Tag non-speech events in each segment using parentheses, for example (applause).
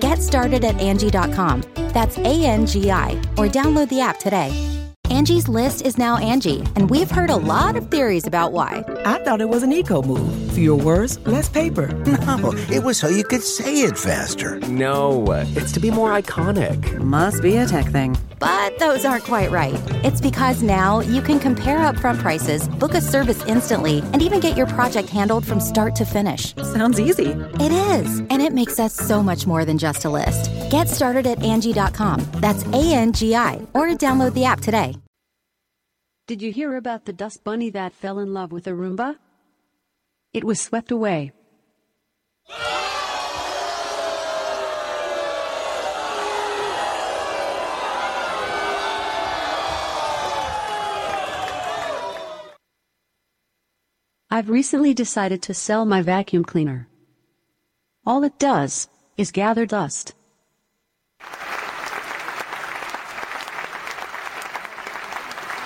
Get started at Angie.com. That's A N G I, or download the app today. Angie's list is now Angie, and we've heard a lot of theories about why. I thought it was an eco move. Fewer words, less paper. (laughs) No, it was so you could say it faster. No, it's to be more iconic. Must be a tech thing. But those aren't quite right. It's because now you can compare upfront prices, book a service instantly, and even get your project handled from start to finish. Sounds easy. It is, and it makes us so much more than just a list. Get started at Angie.com. That's A N G I, or download the app today. Did you hear about the dust bunny that fell in love with a Roomba? It was swept away. I've recently decided to sell my vacuum cleaner. All it does is gather dust.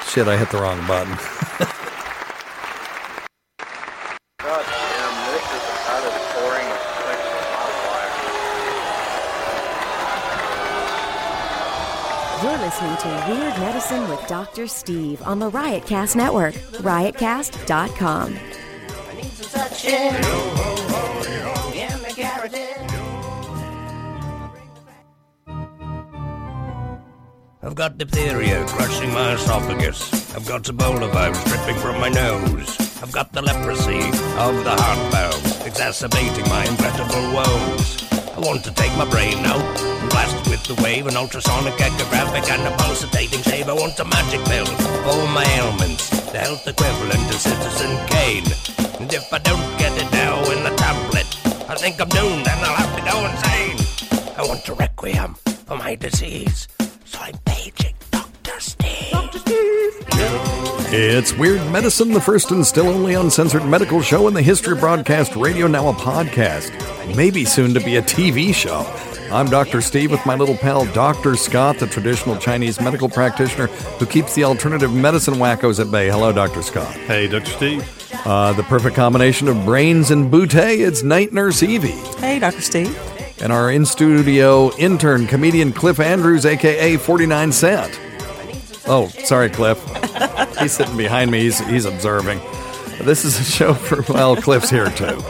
Shit, I hit the wrong button. (laughs) God damn, this is about as boring as sex in my life. You're listening to Weird Medicine with Dr. Steve on the Riotcast Network, riotcast.com. I've got diphtheria crushing my esophagus. I've got Ebola virus dripping from my nose. I've got the leprosy of the heart valve, exacerbating my incredible woes. I want to take my brain out and blast the wave, an ultrasonic echographic and a pulsating shave. I want a magic pill for oh, all my ailments, the health equivalent to Citizen Kane. And if I don't get it now in the tablet, I think I'm doomed and I'll have to go insane. I want a requiem for my disease, so I'm paging Dr. Steve. Dr. Steve! It's Weird Medicine, the first and still only uncensored medical show in the history of broadcast radio, now a podcast. Maybe soon to be a TV show. I'm Dr. Steve with my little pal Dr. Scott, the traditional Chinese medical practitioner who keeps the alternative medicine wackos at bay. Hello, Dr. Scott. Hey, Dr. Steve. Uh, the perfect combination of brains and bootay, it's Night Nurse Evie. Hey, Dr. Steve. And our in studio intern, comedian Cliff Andrews, aka 49 Cent. Oh, sorry, Cliff. he's sitting behind me, he's, he's observing. This is a show for, well, Cliff's here too.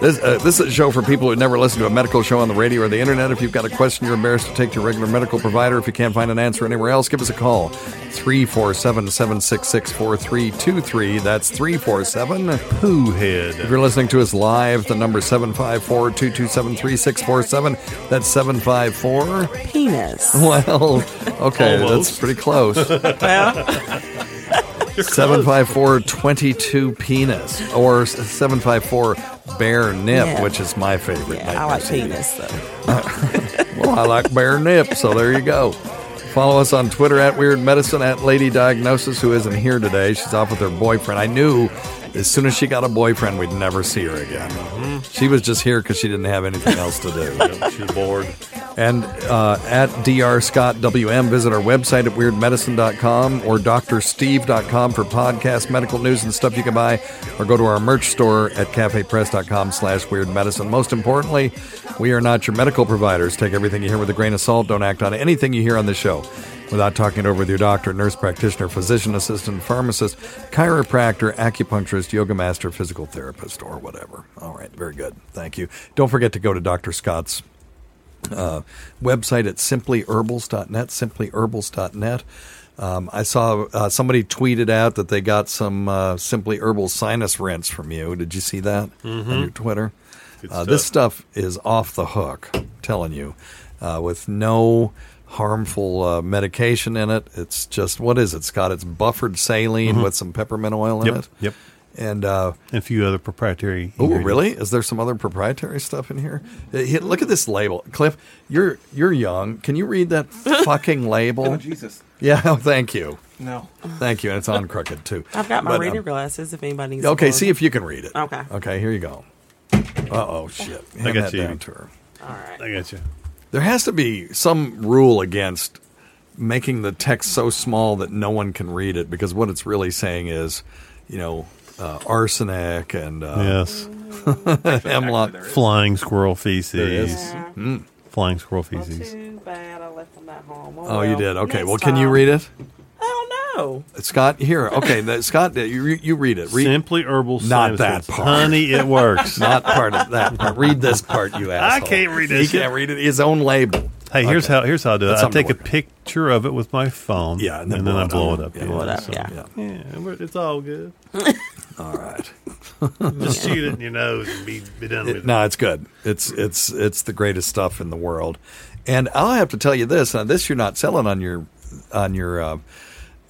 This, uh, this is a show for people who never listen to a medical show on the radio or the internet. If you've got a question you're embarrassed to take to your regular medical provider, if you can't find an answer anywhere else, give us a call. 347 766 4323. That's 347 Pooh Head. If you're listening to us live, the number 754 227 3647. That's 754 Penis. Well, okay, Almost. that's pretty close. (laughs) Well, (laughs) (laughs) 754 22 penis or 754 bare nip, Yeah. which is my favorite. yeah, I like penis though. (laughs) Well, I like bare nip, so there you go. Follow us on Twitter at Weird Medicine at Lady Diagnosis, who isn't here today. She's off with her boyfriend. I knew as soon as she got a boyfriend, we'd never see her again. She was just here because she didn't have anything (laughs) else to do. She's bored. And uh, at Dr. Scott WM, visit our website at weirdmedicine.com or drsteve.com for podcast, medical news, and stuff you can buy, or go to our merch store at cafepress.com slash weirdmedicine. Most importantly, we are not your medical providers. Take everything you hear with a grain of salt. Don't act on anything you hear on the show without talking it over with your doctor, nurse practitioner, physician assistant, pharmacist, chiropractor, acupuncturist, yoga master, physical therapist, or whatever. All right, very good. Thank you. Don't forget to go to Dr. Scott's uh, website at simplyherbals.net, simplyherbals.net. Um, I saw uh, somebody tweeted out that they got some uh, Simply Herbal sinus rinse from you. Did you see that on your Twitter? Uh, this stuff is off the hook, I'm telling you, uh, with no harmful uh, medication in it. It's just, what is it, Scott? It's buffered saline with some peppermint oil in Yep, it. yep. And uh, And a few other proprietary. Oh, really? Is there some other proprietary stuff in here? Uh, Look at this label, Cliff. You're you're young. Can you read that (laughs) fucking label? Oh, Jesus. Yeah. Oh, (laughs) thank you. No. Thank you. And it's on crooked too. I've got my But, reading um, glasses if anybody needs. Okay. See if you can read it. Okay. Okay. Here you go. Uh oh, shit. Hand got that you. down to her. All right. I got you. There has to be some rule against making the text so small that no one can read it because what it's really saying is, you know, uh, arsenic and uh, Yes. (laughs) hemlock. Flying squirrel feces. There. Yeah. Mm. Flying squirrel feces. Too bad I left them at home. Oh, you well, did. Okay. next Well, can you read it? I don't know. Scott, here. Okay, that, Scott, you you read it. Read, Simply herbal Not sinus that part. Honey, it works. (laughs) Not part of that. part. Read this part, you asshole. I can't read He can't read it. His own label. Hey, here's Okay. how here's how I do it. I take a picture of it with my phone. Yeah, and and then then, blow I blow it up. Yeah, blow it up, so- yeah. yeah, it's all good. (laughs) All right. (laughs) Just shoot it in your nose and be, be done with It- it. no, it's good. It's it's it's the greatest stuff in the world. And I'll have to tell you this. Now, this you're not selling on your on your uh,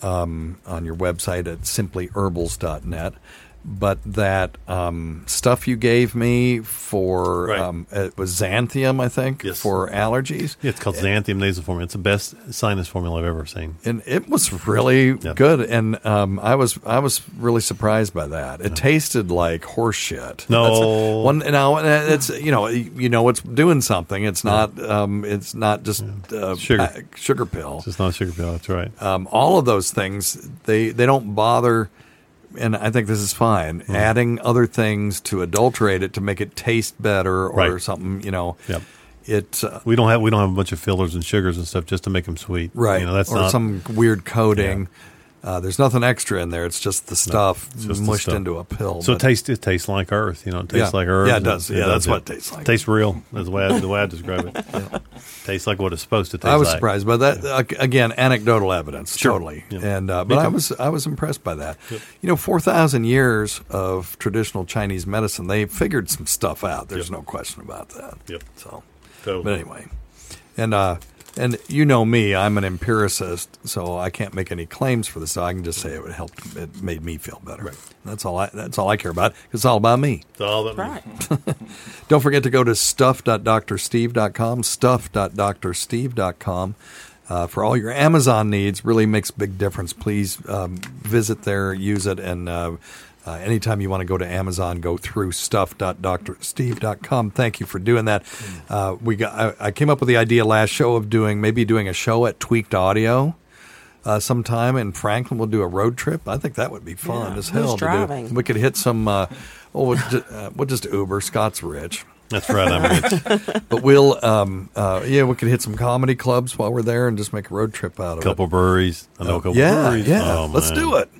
um, on your website at simplyherbals.net. But that um, stuff you gave me for Right. um, it was xanthium, I think, Yes. for allergies. Yeah, it's called Xanthium nasal formula. It's the best sinus formula I've ever seen. and it was really Yeah. good. And um, I was I was really surprised by that. It tasted like horse shit. No. One. Now it's you know you know it's doing something. It's not um, it's not just uh, Sugar. pa- sugar pill. It's just not a sugar pill. That's right. Um, all of those things they they don't bother. And I think this is fine. Mm-hmm. Adding other things to adulterate it to make it taste better or Right. something, you know. Yep. It uh, We don't have we don't have a bunch of fillers and sugars and stuff just to make them sweet. Right. You know, that's or not some weird coating. Uh, there's nothing extra in there. It's just the stuff it's just the mushed stuff. into a pill. So it tastes it tastes like Earth. You know, it tastes Yeah. like Earth. Yeah, it does. Yeah, that's what it tastes like. Tastes real. That's the way I, the way I describe it. (laughs) Tastes like what it's supposed to taste. Like. I was like. surprised by that. Uh, again, anecdotal evidence, Sure. totally. Yeah. And uh, but I was I was impressed by that. You know, four thousand years of traditional Chinese medicine, they figured some stuff out. There's no question about that. Yep. So, Totally. but anyway, and uh, and you know me, I'm an empiricist, so I can't make any claims for this. So I can just say it helped. It made me feel better. Right. That's all. I that's all I care about. It's all about me. It's all that Right. (laughs) Don't forget to go to stuff.drsteve.com, stuff.drsteve.com. Uh, for all your Amazon needs, really makes big difference. Please um, visit there, use it, and uh, uh, anytime you want to go to Amazon, go through stuff.drsteve.com. Thank you for doing that. Uh, we got. I, I came up with the idea last show of doing maybe doing a show at Tweaked Audio. Uh, sometime in Franklin, we'll do a road trip. I think that would be fun Yeah. as hell. to do. driving? We could hit some. Uh, oh, we'll just, uh, we'll just Uber. Scott's rich. That's right. I'm rich. (laughs) But we'll, um, uh, yeah, we could hit some comedy clubs while we're there and just make a road trip out of couple it. Couple breweries. I know a couple yeah, breweries. yeah. Oh, Let's man. do it.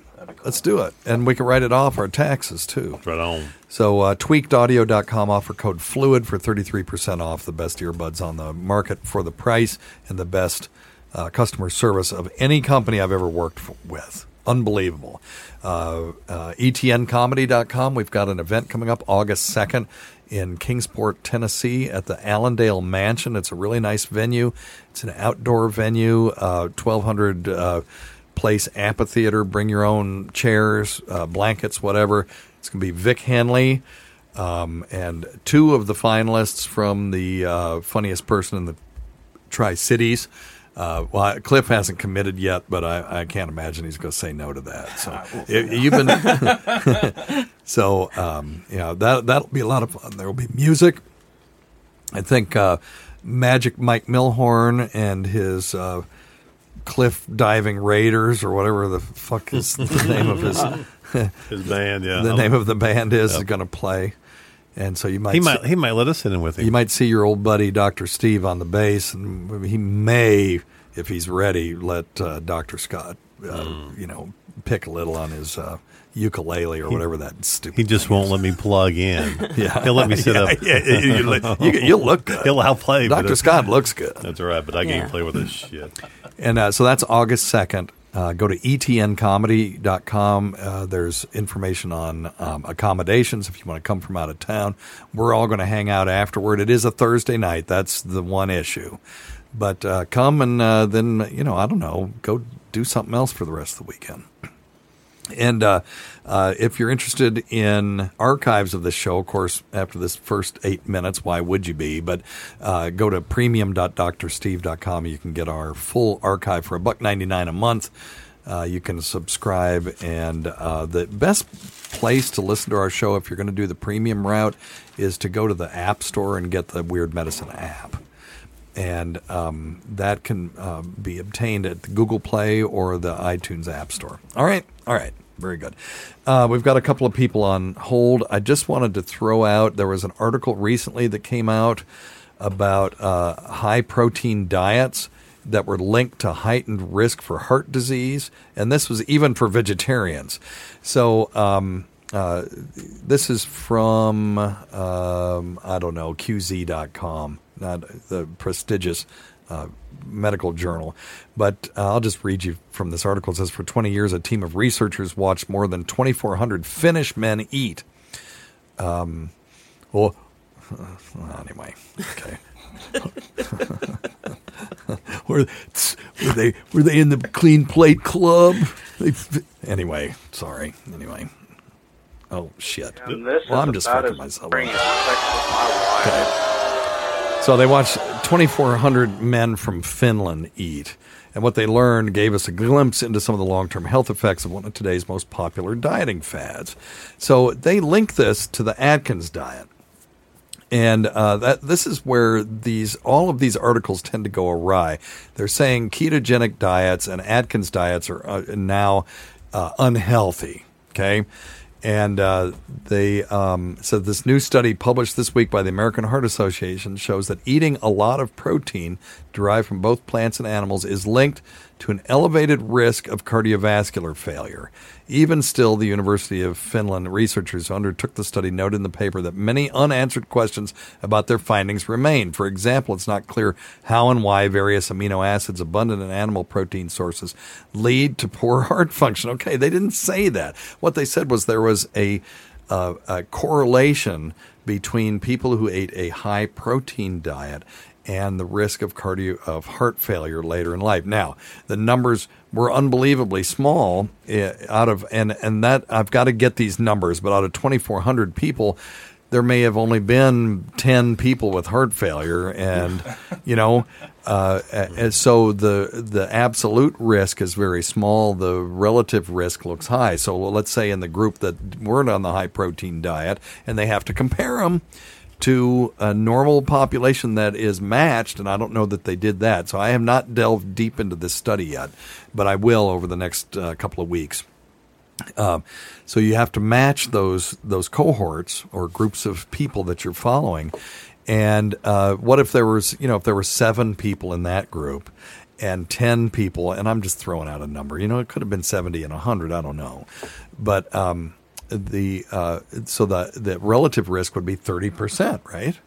Let's do it. And we can write it off our taxes too. Right on. So uh, tweakedaudio.com offer code FLUID for 33% off the best earbuds on the market for the price and the best uh, customer service of any company I've ever worked f- with. Unbelievable. Uh, uh, ETNcomedy.com, we've got an event coming up August 2nd in Kingsport, Tennessee at the Allandale Mansion. It's a really nice venue. It's an outdoor venue, uh, 1,200 uh, place amphitheater. Bring your own chairs, uh, blankets, whatever. It's going to be Vic Henley um, and two of the finalists from the uh, funniest person in the Tri Cities. Uh, well, Cliff hasn't committed yet, but I, I can't imagine he's going to say no to that. So you- you've been so um, yeah that that'll be a lot of fun. There will be music. I think uh, Magic Mike Milhorn and his uh, Cliff Diving Raiders or whatever the fuck is the (laughs) name of his (laughs) His band, yeah. the name of the band is Yep. is going to play, and so you might He might see- he might let us sit in with him. you might see your old buddy Doctor Steve on the bass, and he may, if he's ready, let uh, Doctor Scott, uh, Hmm. you know, pick a little on his uh, ukulele or whatever that stupid. He just won't let me plug in. (laughs) Yeah. he'll let me sit Yeah, up. yeah, you- you look- you- you'll look good. He'll outplay. but Dr. Scott looks good. That's all right, but I Yeah. can't play with this shit. And uh, so that's August 2nd. Uh, go to etncomedy.com. Uh, there's information on um, accommodations if you want to come from out of town. We're all going to hang out afterward. It is a Thursday night. That's the one issue. But uh, come and uh, then, you know, I don't know, go do something else for the rest of the weekend. And uh, uh, if you're interested in archives of this show, of course, after this first eight minutes, why would you be? But uh, go to premium.drsteve.com. You can get our full archive for a buck ninety nine a month. Uh, you can subscribe, and uh, the best place to listen to our show if you're going to do the premium route is to go to the App Store and get the Weird Medicine app and um, that can uh, be obtained at the Google Play or the iTunes App Store. All right, all right, very good. Uh, we've got a couple of people on hold. I just wanted to throw out there was an article recently that came out about uh, high protein diets that were linked to heightened risk for heart disease, and this was even for vegetarians. So. Um, uh, this is from um, I don't know QZ.com, not the prestigious uh, medical journal. But uh, I'll just read you from this article. It says for 20 years, a team of researchers watched more than 2,400 Finnish men eat. Um, well, (laughs) anyway, okay. (laughs) were, were they were they in the clean plate club? They, anyway, sorry. Anyway, oh shit. Well, I'm just fucking myself. boring So they watched 2,400 men from Finland eat. And what they learned gave us a glimpse into some of the long term health effects of one of today's most popular dieting fads. So they link this to the Atkins diet. And uh, that this is where these all of these articles tend to go awry. They're saying ketogenic diets and Atkins diets are uh, now uh, unhealthy. Okay, and uh, they um, said this new study published this week by the American Heart Association shows that eating a lot of protein derived from both plants and animals is linked to an elevated risk of cardiovascular failure. Even still, the University of Finland researchers who undertook the study noted in the paper that many unanswered questions about their findings remain. For example, it's not clear how and why various amino acids abundant in animal protein sources lead to poor (laughs) heart function. Okay, they didn't say that. What they said was there was a, uh, a correlation between people who ate a high protein diet and the risk of cardio of heart failure later in life. Now, the numbers were unbelievably small eh, out of and and that I've got to get these numbers, but out of 2400 people there may have only been 10 people with heart failure and (laughs) you know uh, and so the the absolute risk is very small the relative risk looks high so let's say in the group that weren't on the high protein diet and they have to compare them to a normal population that is matched, and I don't know that they did that. So I have not delved deep into this study yet, but I will over the next uh, couple of weeks. Um, so you have to match those those cohorts or groups of people that you're following. And uh, what if there was, you know, if there were seven people in that group, and 10 people, and I'm just throwing out a number. You know, it could have been 70 and 100. I don't know, but um, the uh, so the the relative risk would be 30 percent, right?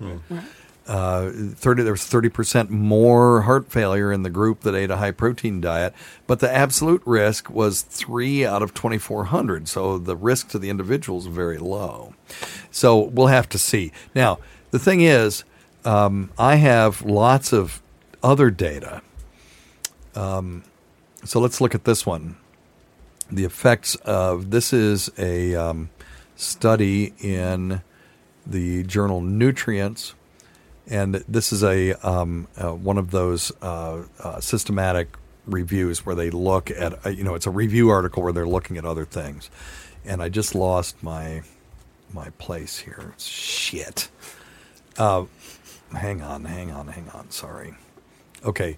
Uh, 30 there was 30% more heart failure in the group that ate a high protein diet but the absolute risk was 3 out of 2400 so the risk to the individual is very low. So we'll have to see. Now the thing is um, i have lots of other data. Um, so let's look at this one the effects of this is a um, study in the journal nutrients and this is a um, uh, one of those uh, uh, systematic reviews where they look at uh, you know it's a review article where they're looking at other things. And i just lost my my place here. Shit. Uh, hang on hang on hang on. Sorry. Okay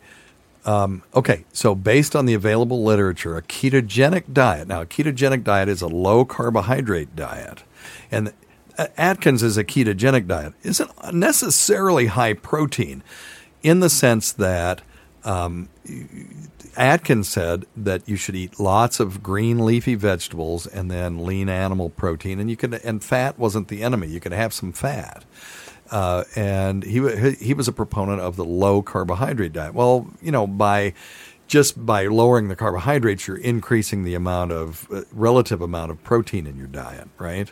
um, okay so based on the available literature a ketogenic diet now a ketogenic diet is a low carbohydrate diet and Atkins is a ketogenic diet isn't necessarily high protein in the sense that um, Atkins said that you should eat lots of green leafy vegetables and then lean animal protein, and you could and fat wasn't the enemy. You could have some fat. Uh, and he he was a proponent of the low carbohydrate diet. Well, you know, by just by lowering the carbohydrates, you're increasing the amount of uh, relative amount of protein in your diet, right?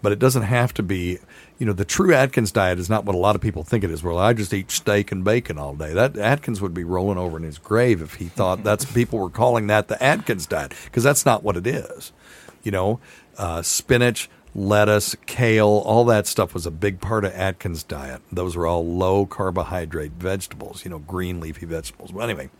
But it doesn't have to be. You know, the true Atkins diet is not what a lot of people think it is. Well, I just eat steak and bacon all day. That Atkins would be rolling over in his grave if he thought (laughs) that's people were calling that the Atkins diet because that's not what it is. You know, uh, spinach, lettuce, kale, all that stuff was a big part of Atkins' diet. Those were all low carbohydrate vegetables. You know, green leafy vegetables. But anyway.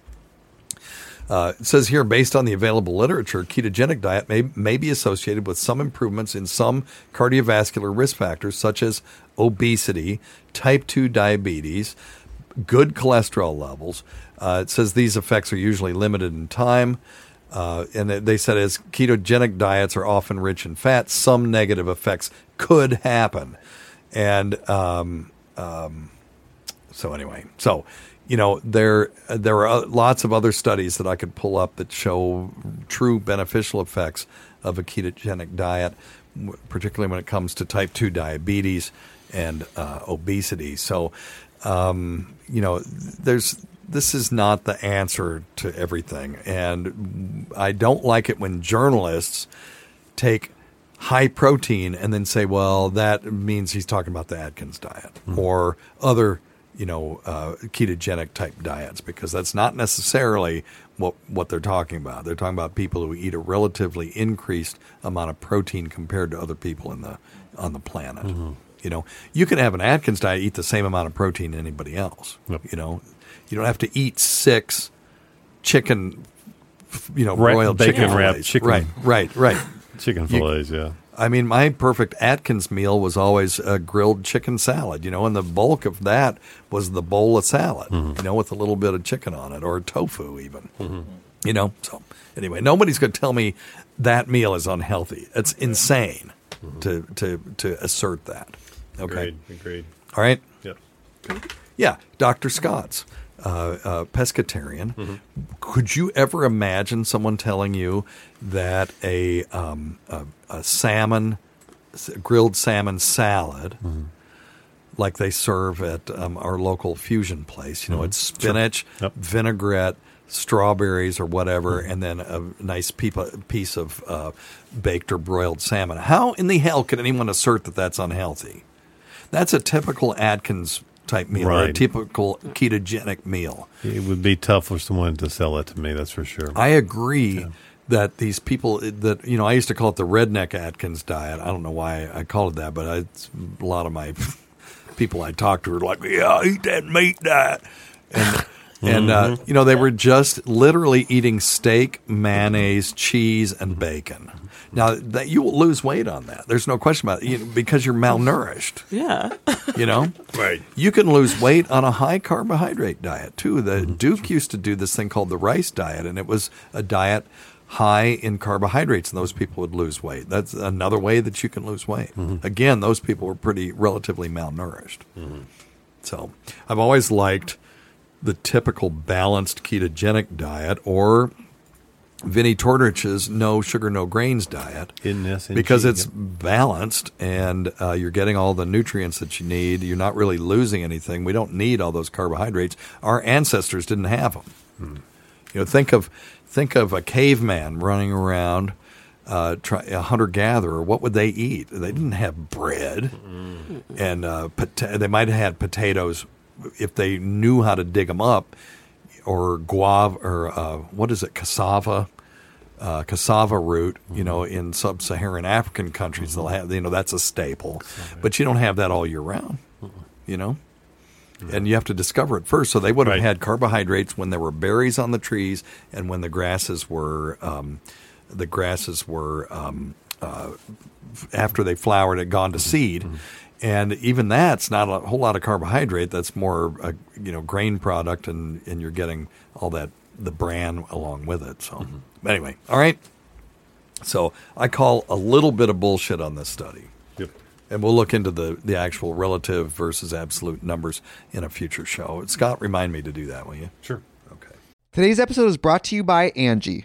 Uh, it says here, based on the available literature, ketogenic diet may, may be associated with some improvements in some cardiovascular risk factors, such as obesity, type 2 diabetes, good cholesterol levels. Uh, it says these effects are usually limited in time. Uh, and they said as ketogenic diets are often rich in fat, some negative effects could happen. And um, um, so, anyway, so you know there there are lots of other studies that I could pull up that show true beneficial effects of a ketogenic diet, particularly when it comes to type two diabetes and uh, obesity. So, um, you know, there's this is not the answer to everything, and I don't like it when journalists take high protein and then say, well, that means he's talking about the Atkins diet mm-hmm. or other you know, uh, ketogenic type diets because that's not necessarily what what they're talking about. They're talking about people who eat a relatively increased amount of protein compared to other people in the on the planet. Mm-hmm. You know, you can have an Atkins diet, eat the same amount of protein as anybody else. Yep. You know, you don't have to eat six chicken, you know, right, broiled bacon chicken wrapped chicken, Right, right, right. (laughs) chicken You- fillets. yeah. I mean, my perfect Atkins meal was always a grilled chicken salad, you know, and the bulk of that was the bowl of salad, Mm-hmm. you know, with a little bit of chicken on it or tofu even. You know, so anyway, nobody's going to tell me that meal is unhealthy. It's insane to, to, to assert that. Okay. Mm-hmm. Agreed. Agreed. All right. Yep. Yeah. Dr. Scott's, uh, uh, pescatarian. Mm-hmm. Could you ever imagine someone telling you that a, um, a, a salmon, grilled salmon salad, Mm-hmm. like they serve at um, our local fusion place, you know, Mhm. it's spinach, Sure. Yep. vinaigrette, strawberries, or whatever, and then a nice piece of uh, baked or broiled salmon? How in the hell can anyone assert that that's unhealthy? That's a typical Atkins type meal, or a typical ketogenic meal. It would be tough for someone to sell it to me. That's for sure. I agree that these people that you know, I used to call it the redneck Atkins diet. I don't know why I called it that, but I, a lot of my (laughs) people I talked to were like, "Yeah, eat that meat diet," and (laughs) and uh, you know they were just literally eating steak, mayonnaise, cheese, and bacon. Now that you will lose weight on that, there's no question about it, you know, because you're malnourished. Yeah. (laughs) You know, right? You can lose weight on a high carbohydrate diet too. The Duke used to do this thing called the rice diet, and it was a diet high in carbohydrates, and those people would lose weight. That's another way that you can lose weight. Mm-hmm. Again, those people were pretty relatively malnourished. Mm-hmm. So I've always liked the typical balanced ketogenic diet or Vinnie Tortorich's no sugar, no grains diet because it's yep. balanced and uh, you're getting all the nutrients that you need. You're not really losing anything. We don't need all those carbohydrates. Our ancestors didn't have them. Hmm. You know, think of think of a caveman running around, uh, try, a hunter gatherer. What would they eat? They didn't have bread, and uh, pota- they might have had potatoes if they knew how to dig them up, or guava, or uh, what is it, cassava. Uh, cassava root, you know, in sub-Saharan African countries, they'll have, you know, that's a staple, but you don't have that all year round, you know? And you have to discover it first. So they would have had carbohydrates when there were berries on the trees and when the grasses were um, the grasses were um, uh, after they flowered had gone to seed. And even that's not a whole lot of carbohydrate. That's more a you know grain product, and, and you're getting all that the bran along with it. So mm-hmm. anyway, all right. So I call a little bit of bullshit on this study. Yep. And we'll look into the, the actual relative versus absolute numbers in a future show. Scott, remind me to do that, will you? Sure. Okay. Today's episode is brought to you by Angie.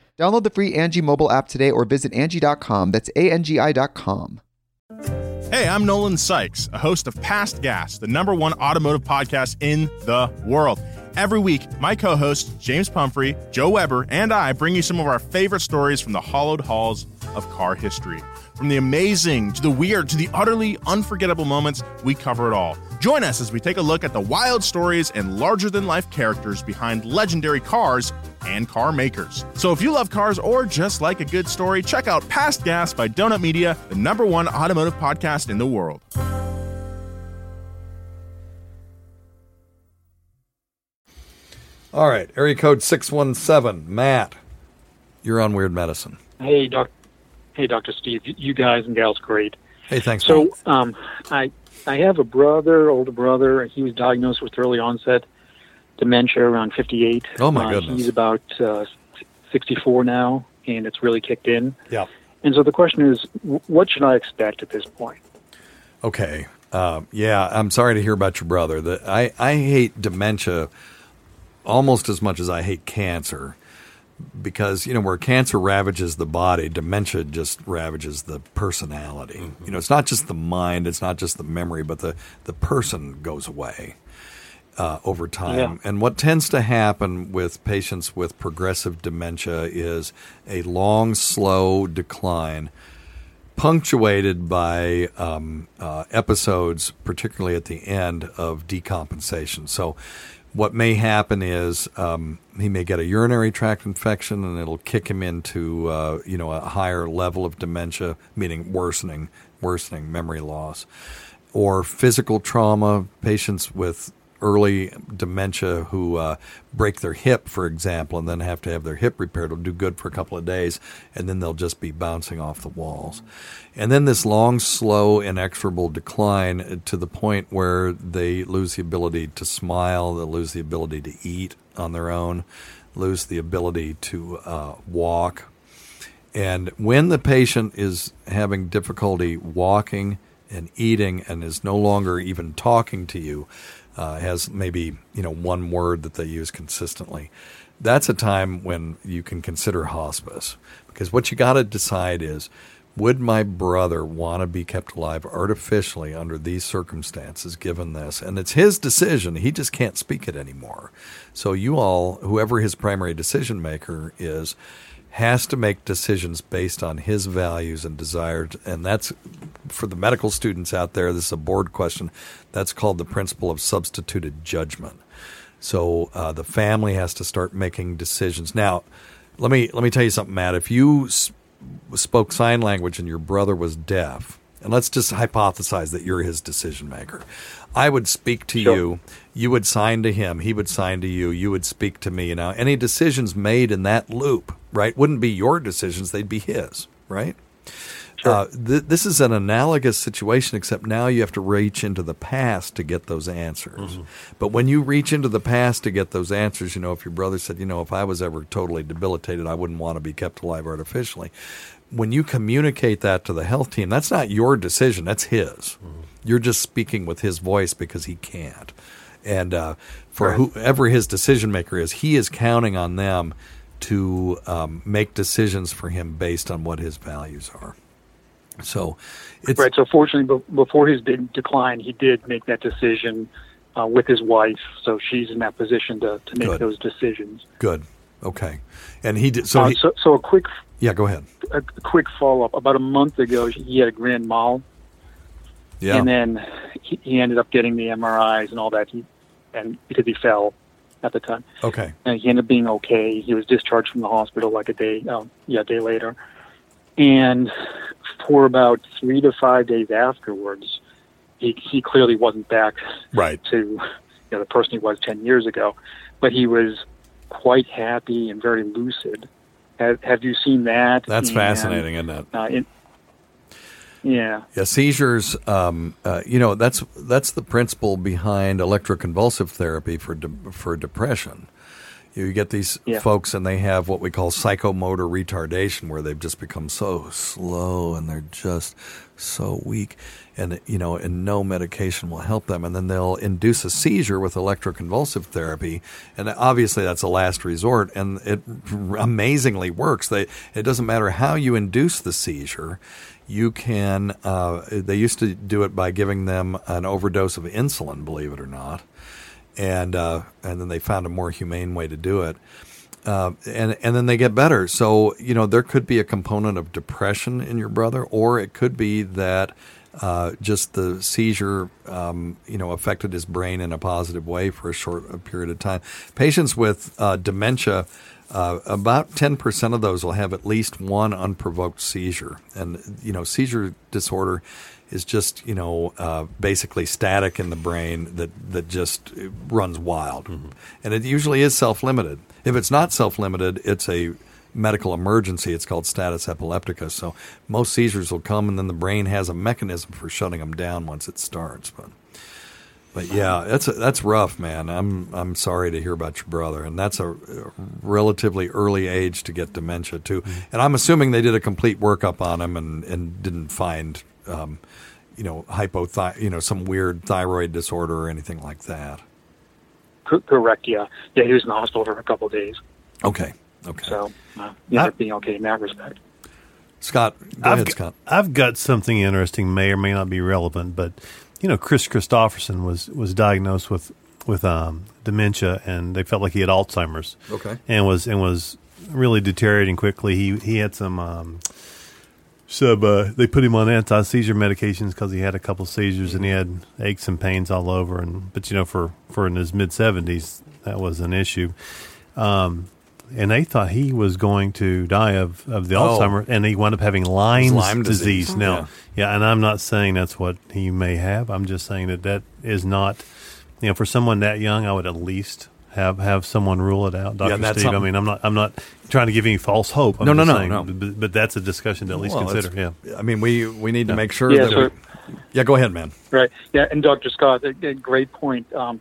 Download the free Angie mobile app today or visit Angie.com. That's A-N-G-I dot com. Hey, I'm Nolan Sykes, a host of Past Gas, the number one automotive podcast in the world. Every week, my co hosts, James Pumphrey, Joe Weber, and I bring you some of our favorite stories from the hollowed halls of car history. From the amazing to the weird to the utterly unforgettable moments, we cover it all. Join us as we take a look at the wild stories and larger than life characters behind legendary cars and car makers. So if you love cars or just like a good story, check out Past Gas by Donut Media, the number one automotive podcast in the world. All right, area code 617. Matt, you're on Weird Medicine. Hey, doc. Hey, Doctor Steve. You guys and gals, great. Hey, thanks. So, um, I I have a brother, older brother. He was diagnosed with early onset dementia around 58. Oh, my Uh, goodness. He's about uh, 64 now, and it's really kicked in. Yeah. And so the question is, what should I expect at this point? Okay. Uh, yeah, I'm sorry to hear about your brother. The, I, I hate dementia almost as much as I hate cancer because, you know, where cancer ravages the body, dementia just ravages the personality. You know, it's not just the mind, it's not just the memory, but the, the person goes away. Uh, over time. Yeah. And what tends to happen with patients with progressive dementia is a long, slow decline punctuated by um, uh, episodes, particularly at the end, of decompensation. So, what may happen is um, he may get a urinary tract infection, and it'll kick him into uh, you know a higher level of dementia, meaning worsening, worsening memory loss, or physical trauma. Patients with early dementia who uh, break their hip, for example, and then have to have their hip repaired will do good for a couple of days, and then they'll just be bouncing off the walls. And then this long, slow, inexorable decline to the point where they lose the ability to smile, they lose the ability to eat on their own, lose the ability to uh, walk. And when the patient is having difficulty walking and eating and is no longer even talking to you, uh, has maybe you know one word that they use consistently, that's a time when you can consider hospice. Because what you got to decide is would my brother want to be kept alive artificially under these circumstances given this? And it's his decision. He just can't speak it anymore. So you all whoever his primary decision maker is has to make decisions based on his values and desires. And that's for the medical students out there this is a board question. That's called the principle of substituted judgment. So uh, the family has to start making decisions. Now let me let me tell you something matt. If you spoke sign language and your brother was deaf, and let's just hypothesize that you're his decision maker. I would speak to sure. you, you would sign to him, he would sign to you, you would speak to me. Now, any decisions made in that loop, right, wouldn't be your decisions, they'd be his, right? Sure. Uh, th- this is an analogous situation, except now you have to reach into the past to get those answers. Mm-hmm. But when you reach into the past to get those answers, you know, if your brother said, you know, if I was ever totally debilitated, I wouldn't want to be kept alive artificially. When you communicate that to the health team, that's not your decision, that's his. Mm-hmm. You're just speaking with his voice because he can't. And uh, for right. whoever his decision maker is, he is counting on them to um, make decisions for him based on what his values are. So, it's right. So, fortunately, be- before his big decline, he did make that decision uh, with his wife. So she's in that position to, to make Good. those decisions. Good. Okay. And he did. So, uh, he, so, so a quick. Yeah, go ahead. A quick follow up. About a month ago, he had a grand mal. Yeah. And then he, he ended up getting the MRIs and all that. He and because he fell at the time. Okay. And he ended up being okay. He was discharged from the hospital like a day, um, yeah, a day later. And for about three to five days afterwards, he, he clearly wasn't back right. to you know, the person he was 10 years ago, but he was quite happy and very lucid. Have, have you seen that? That's and, fascinating, isn't it? Uh, in, yeah. Yeah, seizures. Um, uh, you know, that's that's the principle behind electroconvulsive therapy for de- for depression. You get these yeah. folks, and they have what we call psychomotor retardation, where they've just become so slow and they're just so weak, and you know, and no medication will help them. And then they'll induce a seizure with electroconvulsive therapy, and obviously that's a last resort, and it amazingly works. They it doesn't matter how you induce the seizure. You can. Uh, they used to do it by giving them an overdose of insulin, believe it or not and uh, and then they found a more humane way to do it. Uh, and and then they get better. So you know there could be a component of depression in your brother, or it could be that uh, just the seizure, um, you know, affected his brain in a positive way for a short period of time. Patients with uh, dementia. Uh, about 10% of those will have at least one unprovoked seizure. And, you know, seizure disorder is just you know uh, basically static in the brain that that just runs wild, mm-hmm. and it usually is self limited. If it's not self limited, it's a medical emergency. It's called status epilepticus. So most seizures will come, and then the brain has a mechanism for shutting them down once it starts. But but yeah, that's a, that's rough, man. I'm I'm sorry to hear about your brother, and that's a, a relatively early age to get dementia too. Mm-hmm. And I'm assuming they did a complete workup on him and and didn't find um, you know, hypothy- you know, some weird thyroid disorder or anything like that. Correct. Yeah. Yeah. He was in the hospital for a couple of days. Okay. Okay. So, uh, he up being okay in that respect. Scott, go I've ahead, got, Scott. I've got something interesting, may or may not be relevant, but you know, Kris Kristofferson was was diagnosed with with um, dementia, and they felt like he had Alzheimer's. Okay. And was and was really deteriorating quickly. He he had some. Um, so uh, they put him on anti seizure medications because he had a couple seizures and he had aches and pains all over. And but you know, for for in his mid seventies, that was an issue. Um, and they thought he was going to die of, of the Oh. Alzheimer, and he wound up having Lyme's Lyme disease. disease. Now, Yeah. yeah, and I'm not saying that's what he may have. I'm just saying that that is not, you know, for someone that young, I would at least have have someone rule it out, Doctor and that's Steve. I mean, I'm not I'm not trying to give any false hope. I'm No, no, no, saying, no. But, but that's a discussion to at least Well, consider. Yeah. I mean, we we need to make sure Yeah, that. so- we, yeah, go ahead, man. Right. Yeah. And Dr. Scott, a, a great point. Um,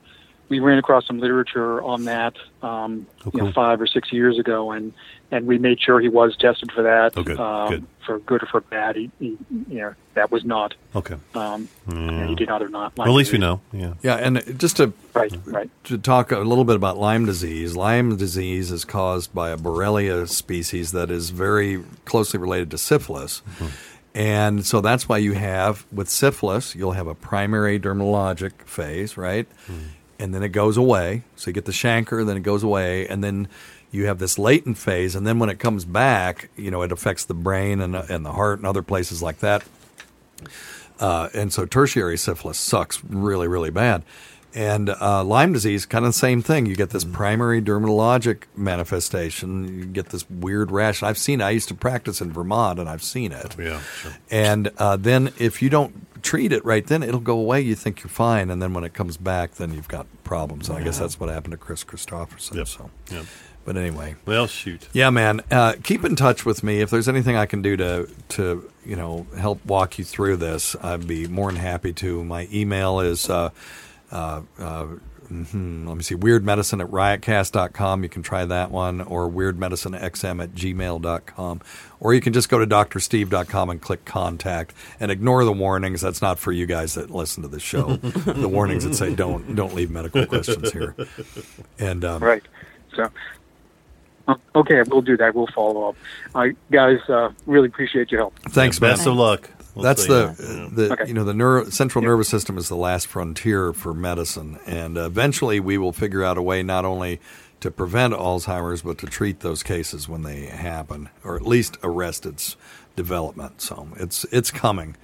we ran across some literature on that um, you know, five or six years ago, and and we made sure he was tested for that. Oh, good, um, good. For good or for bad, he, he you know that was not. Okay. Um, Yeah. He did not or not. Well, at least we know. Yeah. Yeah, and just to right, right. to talk a little bit about Lyme disease. Lyme disease is caused by a Borrelia species that is very closely related to syphilis. And so that's why you have with syphilis, you'll have a primary dermatologic phase, right? And then it goes away. So you get the chancre, then it goes away, and then you have this latent phase, and then when it comes back, you know, it affects the brain and, and the heart and other places like that. Uh, and so tertiary syphilis sucks really, really bad. And uh, Lyme disease, kind of the same thing. You get this primary dermatologic manifestation. You get this weird rash. I've seen. it. I used to practice in Vermont, and I've seen it. Yeah, sure. And uh, then if you don't treat it right, then it'll go away. You think you're fine, and then when it comes back, then you've got problems. And I guess that's what happened to Kris Kristofferson. So, Yep. but anyway, Well, shoot. yeah, man. Uh, keep in touch with me if there's anything I can do to to you know help walk you through this. I'd be more than happy to. My email is. Uh, uh, mhm, let me see, weirdmedicine at riotcast.com. You can try that one, or weirdmedicinexm at gmail.com. Or you can just go to drsteve.com and click contact and ignore the warnings. That's not for you guys that listen to the show. (laughs) the warnings that say don't don't leave medical questions here. And um, Right. So, uh, okay, we'll do that. We'll follow up. Uh, guys, uh, really appreciate your help. Thanks, man. best of luck. We'll That's the Yeah. the Okay. you know the neuro, central nervous system is the last frontier for medicine, and uh, eventually we will figure out a way not only to prevent Alzheimer's but to treat those cases when they happen, or at least arrest its development. So it's it's coming.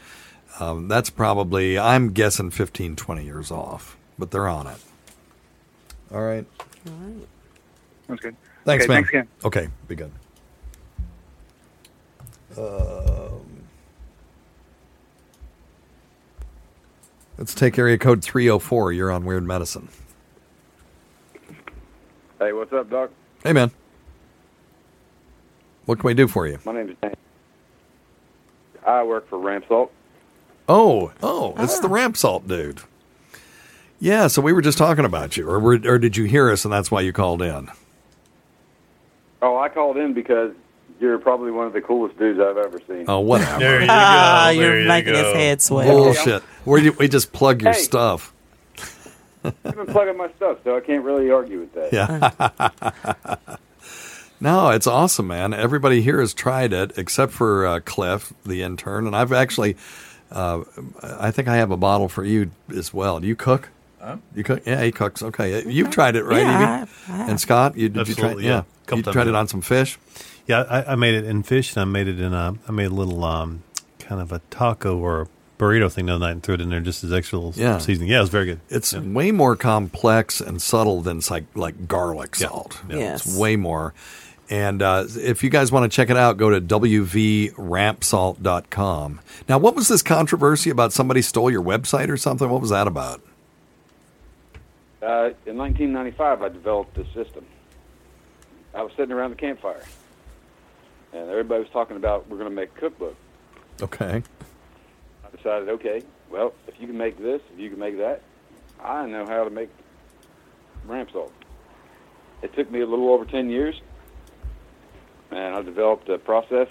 Um, that's probably I'm guessing 15, 20 years off, but they're on it. All right. That's good. Thanks, okay, man. Thanks again. Okay, be good. Um, let's take area code 304. You're on Weird Medicine. Hey, what's up, Doc? Hey, man. What can we do for you? My name is Dan. I work for Ramsalt. Oh, oh, it's the ah. ramp salt dude. Yeah, so we were just talking about you, or were, or did you hear us and that's why you called in? Oh, I called in because you're probably one of the coolest dudes I've ever seen. Oh, whatever. (laughs) There you go. Ah, There you're you making go. his head swell. Bullshit. Where do we just plug your Hey. stuff? I've been plugging my stuff, so I can't really argue with that. Yeah. (laughs) no, it's awesome, man. Everybody here has tried it except for uh, Cliff, the intern, and I've actually, uh, I think I have a bottle for you as well. Do you cook? You cook? Yeah, he cooks. Okay, you've tried it, right? Yeah, I have, I have. And Scott, you did you try? Absolutely, Yeah, yeah. You tried it on some fish. Yeah, I, I made it in fish, and I made it in a. I made a little um, kind of a taco or a burrito thing the other night, and threw it in there just as extra little Yeah. seasoning. Yeah, it was very good. It's way more complex and subtle than like like garlic salt. Yes. It's way more. And uh, if you guys want to check it out, go to wvrampsalt.com. Now, what was this controversy about somebody stole your website or something? What was that about? Uh, in 1995, I developed this system. I was sitting around the campfire, and everybody was talking about we're going to make a cookbook. Okay. I decided, okay, well, if you can make this, if you can make that, I know how to make ramp salt. It took me a little over 10 years, and I developed a process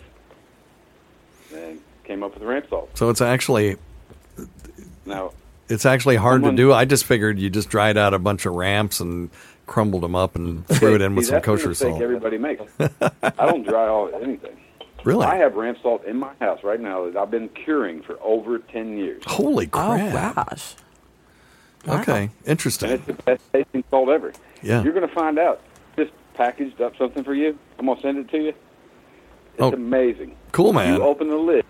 and came up with ramp salt. So it's actually Now, it's actually hard Someone- to do. I just figured you just dried out a bunch of ramps and crumbled them up and threw it in with see, some that's the kosher salt. everybody makes. I don't dry all anything. Really? I have ramp salt in my house right now that I've been curing for over 10 years. Holy oh, crap! Oh gosh. Okay, And interesting. it's the best tasting salt ever. Yeah. You're going to find out. Just packaged up something for you. I'm going to send it to you. It's Oh. amazing. Cool, man. You open the lid.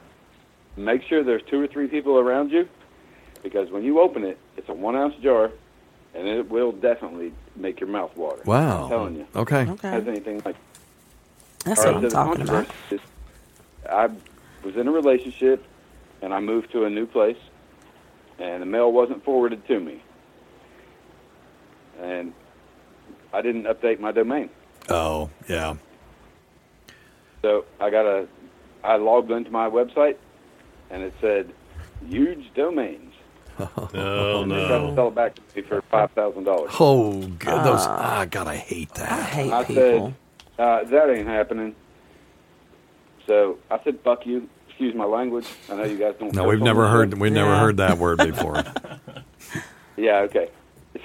Make sure there's two or three people around you because when you open it, it's a one ounce jar and it will definitely make your mouth water. Wow. I'm telling you. Okay. Okay. Has anything like That's what I'm talking about. is I was in a relationship and I moved to a new place and the mail wasn't forwarded to me. And I didn't update my domain. Oh, yeah. So I got a I logged into my website and it said HugeDomains. (laughs) Oh They tried to sell it back to me for five thousand dollars. Oh, good. Those, ah, God, I hate that. I hate I people. said, uh, that ain't happening. So I said, fuck you. Excuse my language. I know you guys don't. No, curse we've on never this heard show. we've never heard that word before. (laughs) Yeah, okay.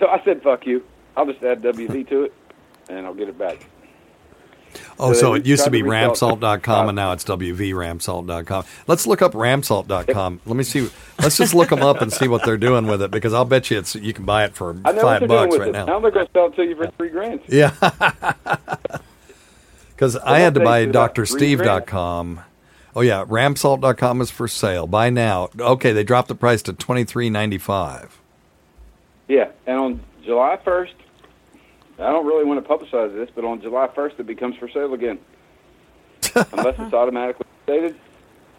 So I said, fuck you. I'll just add WV to it, and I'll get it back. Oh, So so it used to be to resell it. rampsalt.com and now it's wvrampsalt.com. Let's look up rampsalt.com. Let me see. Let's just look them up and see what they're doing with it because I'll bet you it's you can buy it for I know what five bucks right it. now. Now they're going to sell it to you for three grand. Yeah. (laughs) Because I had to buy takes about three drsteve.com. Oh yeah, rampsalt.com is for sale. Buy now. Okay, they dropped the price to twenty three ninety five. Yeah, and on July 1st, I don't really want to publicize this, but on July 1st, it becomes for sale again. (laughs) Unless it's automatically stated,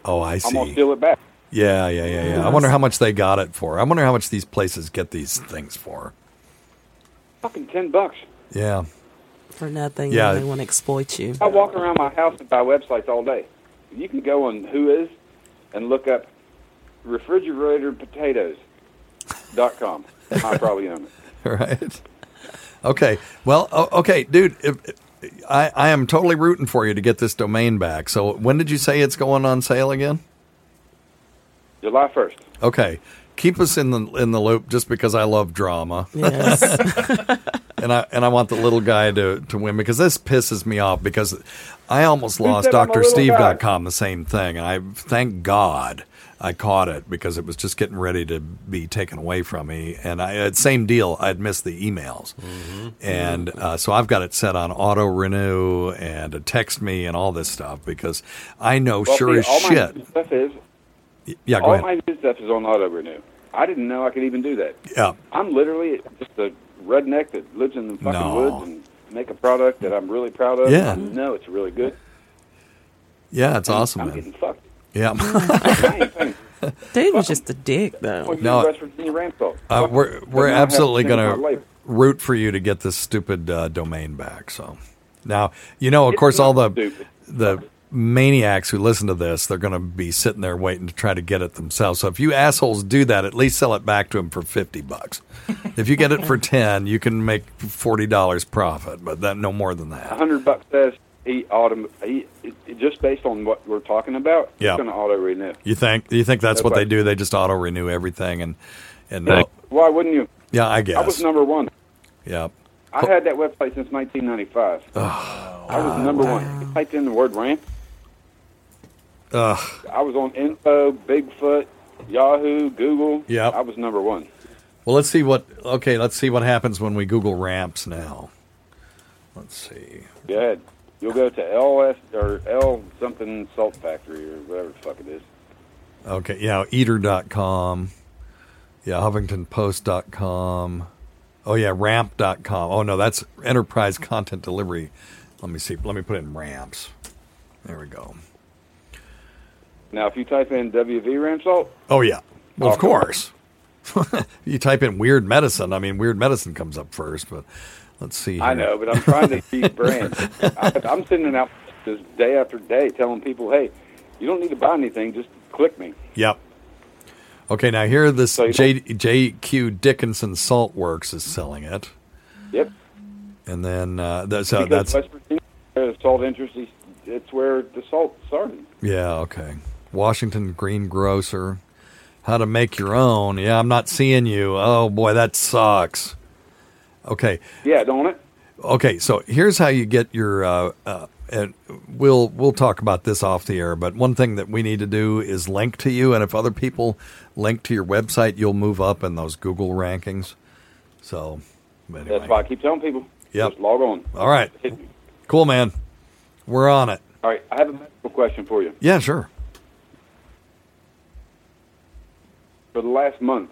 Oh, I see. I'm going to steal it back. Yeah, yeah, yeah, yeah. I wonder how much they got it for. I wonder how much these places get these things for. Fucking 10 bucks. Yeah. For nothing. Yeah. Yeah. They want to exploit you. I walk around my house and buy websites all day. You can go on Who Is and look up refrigerator potatoes dot com. I probably own it. (laughs) right. Okay. Well, okay, dude. If, I I am totally rooting for you to get this domain back. So when did you say it's going on sale again? July 1st. Okay. Keep us in the in the loop just because I love drama. Yes. (laughs) and I and I want the little guy to, to win because this pisses me off because I almost lost said I'm a little drsteve.com the same thing and I thank God I caught it because it was just getting ready to be taken away from me and I had same deal I'd missed the emails and uh, so I've got it set on auto renew and to text me and all this stuff because I know Well, sure see, as all shit new stuff is yeah go all ahead my new stuff is on auto renew. I didn't know I could even do that. yeah I'm literally just a redneck that lives in the fucking No. woods and make a product that I'm really proud of. Yeah. no, it's really good. yeah it's awesome I'm man getting fucked. Yeah I ain't paying. Dude was just a dick, though. No. West Virginia Ramsalt. Uh, we're we're now I have absolutely going to root for you to get this stupid uh, domain back. So now you know, of course, all the stupid. the maniacs who listen to this, they're going to be sitting there waiting to try to get it themselves. So if you assholes do that, at least sell it back to them for fifty bucks. (laughs) if you get it for ten, you can make forty dollars profit, but that no more than A that. hundred bucks says he auto. He it, it- just based on what we're talking about. Yeah. It's going to auto renew. You think you think that's No what they do? They just auto renew everything and and uh, Why wouldn't you? yeah, I guess I was number one. yeah. I had that website since 1995. I was number one. You typed in the word ramp. Ugh. I was on Info, Bigfoot, Yahoo, Google. Yeah, I was number one. Well, let's see what. Okay, let's see what happens when we Google ramps now. Let's see. Go ahead. You'll go to LS or L something Salt Factory or whatever the fuck it is. Okay, yeah, eater.com. Yeah, huffingtonpost.com. Oh, yeah, ramp.com. Oh, no, that's enterprise content delivery. Let me see. Let me put in ramps. There we go. Now, if you type in WV Ramsalt, Oh, yeah. Well, of course. (laughs) you type in weird medicine. I mean, weird medicine comes up first, but let's see. I know, but I'm trying to keep (laughs) brands. I, I'm sending out this day after day telling people, hey, you don't need to buy anything, just click me. Yep. Okay, now here this So J, JQ Dickinson Salt Works is selling it. Yep. And then uh, that's uh, that's West Virginia, uh, salt industry, it's where the salt started. yeah okay. Washington Greengrocer, how to make your own. Yeah, I'm not seeing you. Oh boy, that sucks. Okay, Yeah, don't it? okay. So here's how you get your. Uh, uh, and we'll we'll talk about this off the air. But one thing that we need to do is link to you, and if other people link to your website, you'll move up in those Google rankings. So anyway. That's why I keep telling people. Yep. Just log on. All right. Cool, man. We're on it. All right, I have a medical question for you. Yeah, sure. For the last month,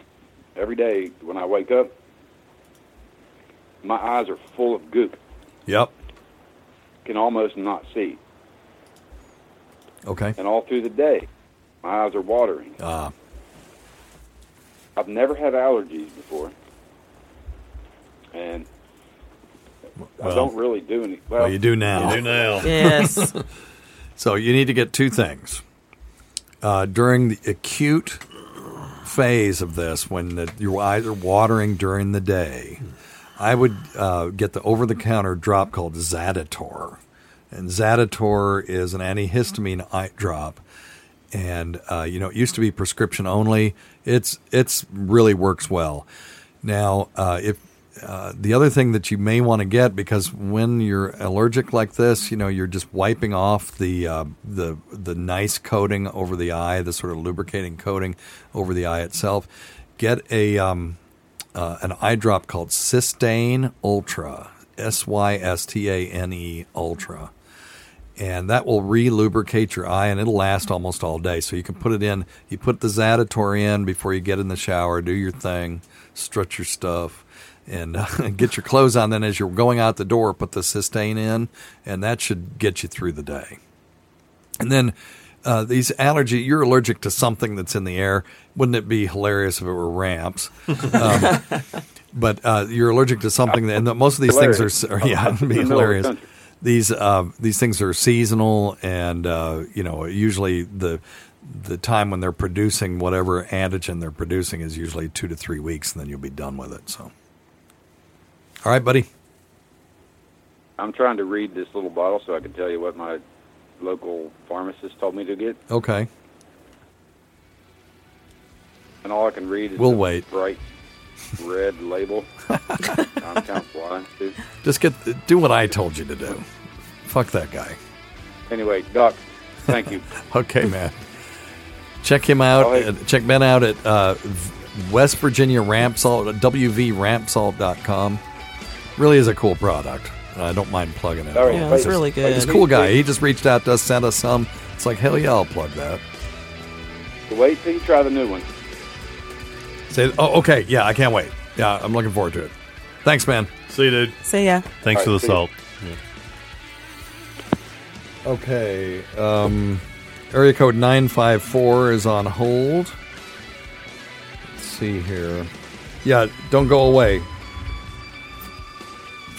every day when I wake up, my eyes are full of goop. Yep. Can almost not see. Okay. And all through the day, my eyes are watering. Uh, I've never had allergies before. And I don't really do any. Well, well, you do now. You do now. (laughs) Yes. (laughs) So you need to get two things. Uh, during the acute phase of this when the, your eyes are watering during the day, I would uh, get the over the counter drop called Zaditor. And Zaditor is an antihistamine eye drop. And, uh, you know, it used to be prescription only. It's, it's really works well. Now, uh, if uh, the other thing that you may want to get because when you're allergic like this, you know, you're just wiping off the uh, the the nice coating over the eye, the sort of lubricating coating over the eye itself. Get a um, uh, an eye drop called Systane Ultra, S Y S T A N E Ultra. And that will re-lubricate your eye, and it'll last almost all day. So you can put it in. You put the Zaditor in before you get in the shower. Do your thing, stretch your stuff, and uh, (laughs) get your clothes on. Then, as you're going out the door, put the Systane in, and that should get you through the day. And then uh, these allergy, you're allergic to something that's in the air. Wouldn't it be hilarious if it were ramps? (laughs) Um, but uh, you're allergic to something, that, and the, most of these things are, (laughs) yeah, it'd be (laughs) In the middle of the hilarious. These uh, these things are seasonal, and uh, you know usually the the time when they're producing whatever antigen they're producing is usually two to three weeks, and then you'll be done with it. So, all right, buddy. I'm trying to read this little bottle so I can tell you what my local pharmacist told me to get, Okay, and all I can read is We'll wait. bright red label. I'm kind of just get do what I told you to do. Fuck that guy. Anyway, Doc, thank you. (laughs) Okay, man. Check him out. Uh, check Ben out at uh, West Virginia Ramp Salt, wvrampsalt.com. Really is a cool product. I don't mind plugging it. All right, Yeah, it's really good. He's a cool guy. He just reached out to us, sent us some. It's like, hell yeah, I'll plug that. Wait till you try the new one. Say, oh, okay. Yeah, I can't wait. Yeah, I'm looking forward to it. Thanks, man. See you, dude. See ya. Thanks All for right, the see ya. salt. Okay. Um, area code 954 is on hold. Let's see here. Yeah, don't go away.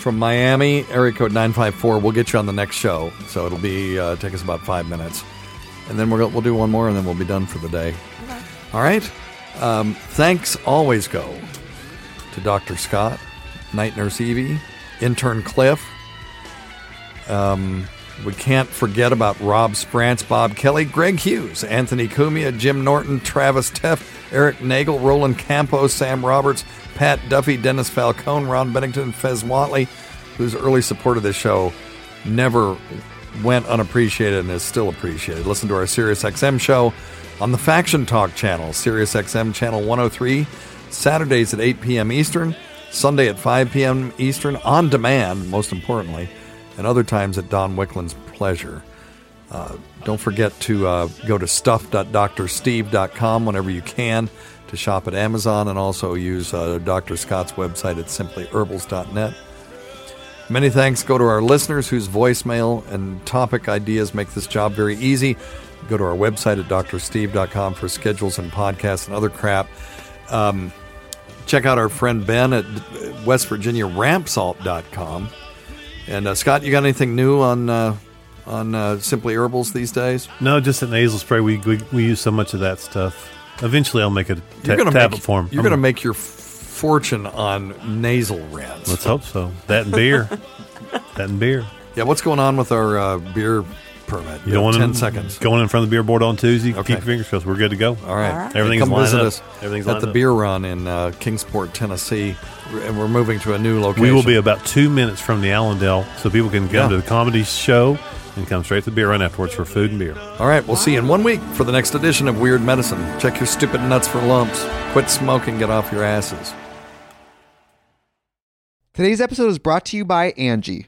From Miami, area code 954. We'll get you on the next show. So it'll be uh, take us about five minutes. And then go- we'll do one more and then we'll be done for the day. All right. Um, thanks always go to Dr. Scott, Night Nurse Evie, Intern Cliff, um, we can't forget about Rob Sprance, Bob Kelly, Greg Hughes, Anthony Cumia, Jim Norton, Travis Teff, Eric Nagel, Roland Campos, Sam Roberts, Pat Duffy, Dennis Falcone, Ron Bennington, Fez Whatley, whose early support of this show never went unappreciated and is still appreciated. Listen to our Sirius XM show on the Faction Talk channel, Sirius XM channel 103, Saturdays at 8 p.m. Eastern, Sunday at 5 p.m. Eastern, on demand, most importantly, and other times at Don Wicklund's pleasure. Uh, don't forget to uh, go to stuff.drsteve.com whenever you can to shop at Amazon and also use uh, Dr. Scott's website at simplyherbals.net. Many thanks go to our listeners whose voicemail and topic ideas make this job very easy. Go to our website at drsteve.com for schedules and podcasts and other crap. Um, check out our friend Ben at West Virginia Rampsalt.com. And uh, Scott, you got anything new on uh, on uh, Simply Herbals these days? No, just a nasal spray. We, we we use so much of that stuff. Eventually, I'll make a ta- You're gonna tablet make, form. You're going to make your fortune on nasal rinse. Let's hope so. That and beer. (laughs) that and beer. Yeah, what's going on with our uh, beer permit? You Going have ten in, seconds. Going in front of the beer board on Tuesday. Okay. Keep your fingers crossed. We're good to go. All right. Everything's Come lined visit up. us Everything's at lined the up. beer run in uh, Kingsport, Tennessee, and we're moving to a new location. We will be about two minutes from the Allandale, so people can come Yeah. to the comedy show and come straight to the beer run afterwards for food and beer. All right, we'll see you in one week for the next edition of Weird Medicine. Check your stupid nuts for lumps. Quit smoking. Get off your asses. Today's episode is brought to you by Angie.